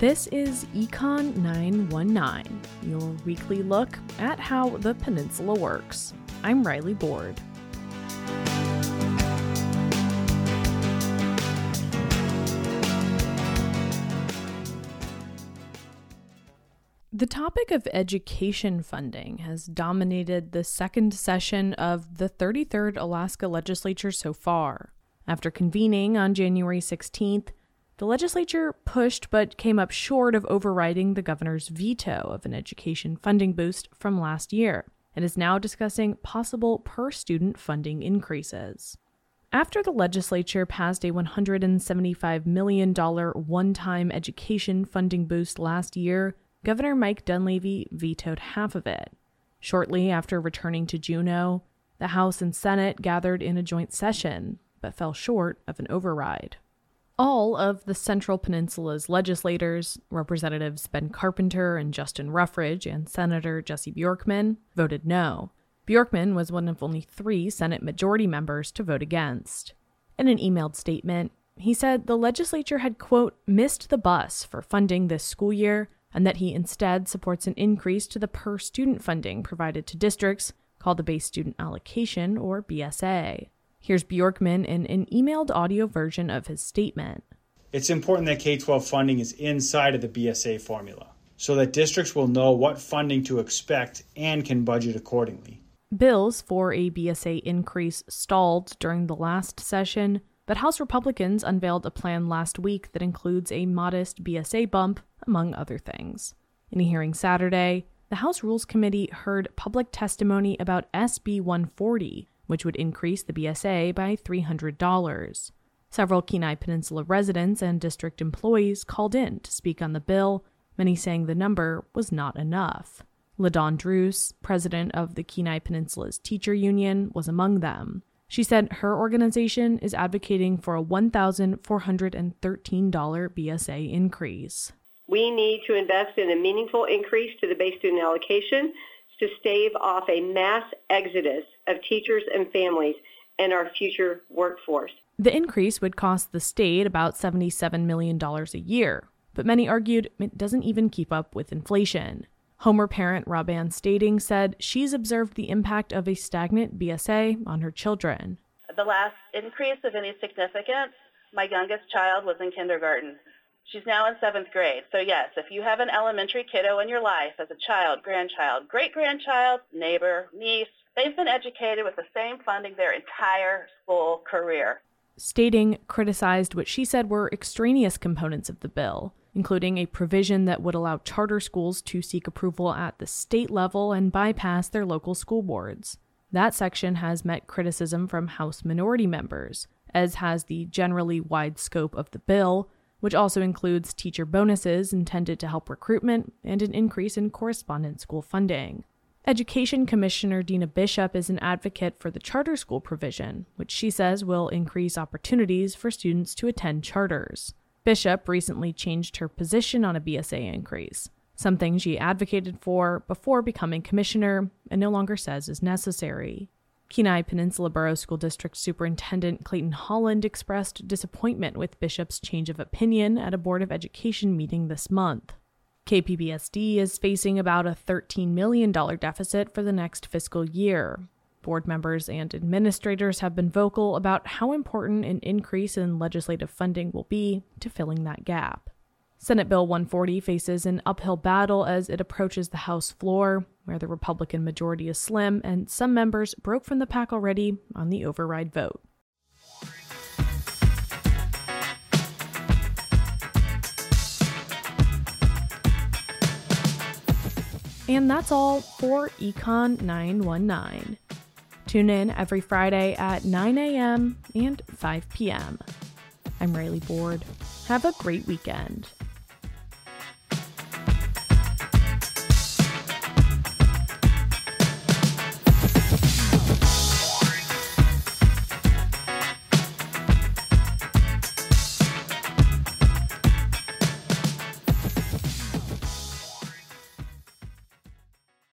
This is Econ 919, your weekly look at how the peninsula works. I'm Riley Board. The topic of education funding has dominated the second session of the 33rd Alaska Legislature so far. After convening on January 16th, the legislature pushed but came up short of overriding the governor's veto of an education funding boost from last year and is now discussing possible per student funding increases. After the legislature passed a $175 million one time education funding boost last year, Governor Mike Dunleavy vetoed half of it. Shortly after returning to Juneau, the House and Senate gathered in a joint session, but fell short of an override. All of the Central Peninsula's legislators, Representatives Ben Carpenter and Justin Ruffridge and Senator Jesse Bjorkman, voted no. Bjorkman was one of only three Senate majority members to vote against. In an emailed statement, he said the legislature had, quote, missed the bus for funding this school year and that he instead supports an increase to the per student funding provided to districts called the Base Student Allocation, or BSA. Here's Bjorkman in an emailed audio version of his statement. It's important that K 12 funding is inside of the BSA formula so that districts will know what funding to expect and can budget accordingly. Bills for a BSA increase stalled during the last session, but House Republicans unveiled a plan last week that includes a modest BSA bump, among other things. In a hearing Saturday, the House Rules Committee heard public testimony about SB 140, which would increase the BSA by $300. Several Kenai Peninsula residents and district employees called in to speak on the bill, many saying the number was not enough. LaDawn Druce, president of the Kenai Peninsula's teacher union, was among them. She said her organization is advocating for a $1,413 BSA increase. We need to invest in a meaningful increase to the base student allocation to stave off a mass exodus of teachers and families and our future workforce. The increase would cost the state about $77 million a year, but many argued it doesn't even keep up with inflation. Homer parent Robanne Stating said she's observed the impact of a stagnant BSA on her children. The last increase of any significance, my youngest child was in kindergarten. She's now in seventh grade. So yes, if you have an elementary kiddo in your life as a child, grandchild, great-grandchild, neighbor, niece, they've been educated with the same funding their entire school career. Stating criticized what she said were extraneous components of the bill, including a provision that would allow charter schools to seek approval at the state level and bypass their local school boards. That section has met criticism from House minority members, as has the generally wide scope of the bill, which also includes teacher bonuses intended to help recruitment and an increase in correspondence school funding. Education Commissioner Deena Bishop is an advocate for the charter school provision, which she says will increase opportunities for students to attend charters. Bishop recently changed her position on a BSA increase, something she advocated for before becoming commissioner and no longer says is necessary. Kenai Peninsula Borough School District Superintendent Clayton Holland expressed disappointment with Bishop's change of opinion at a Board of Education meeting this month. KPBSD is facing about a $13 million deficit for the next fiscal year. Board members and administrators have been vocal about how important an increase in legislative funding will be to filling that gap. Senate Bill 140 faces an uphill battle as it approaches the House floor, where the Republican majority is slim and some members broke from the pack already on the override vote. And that's all for Econ 919. Tune in every Friday at 9 a.m. and 5 p.m. I'm Riley Board. Have a great weekend.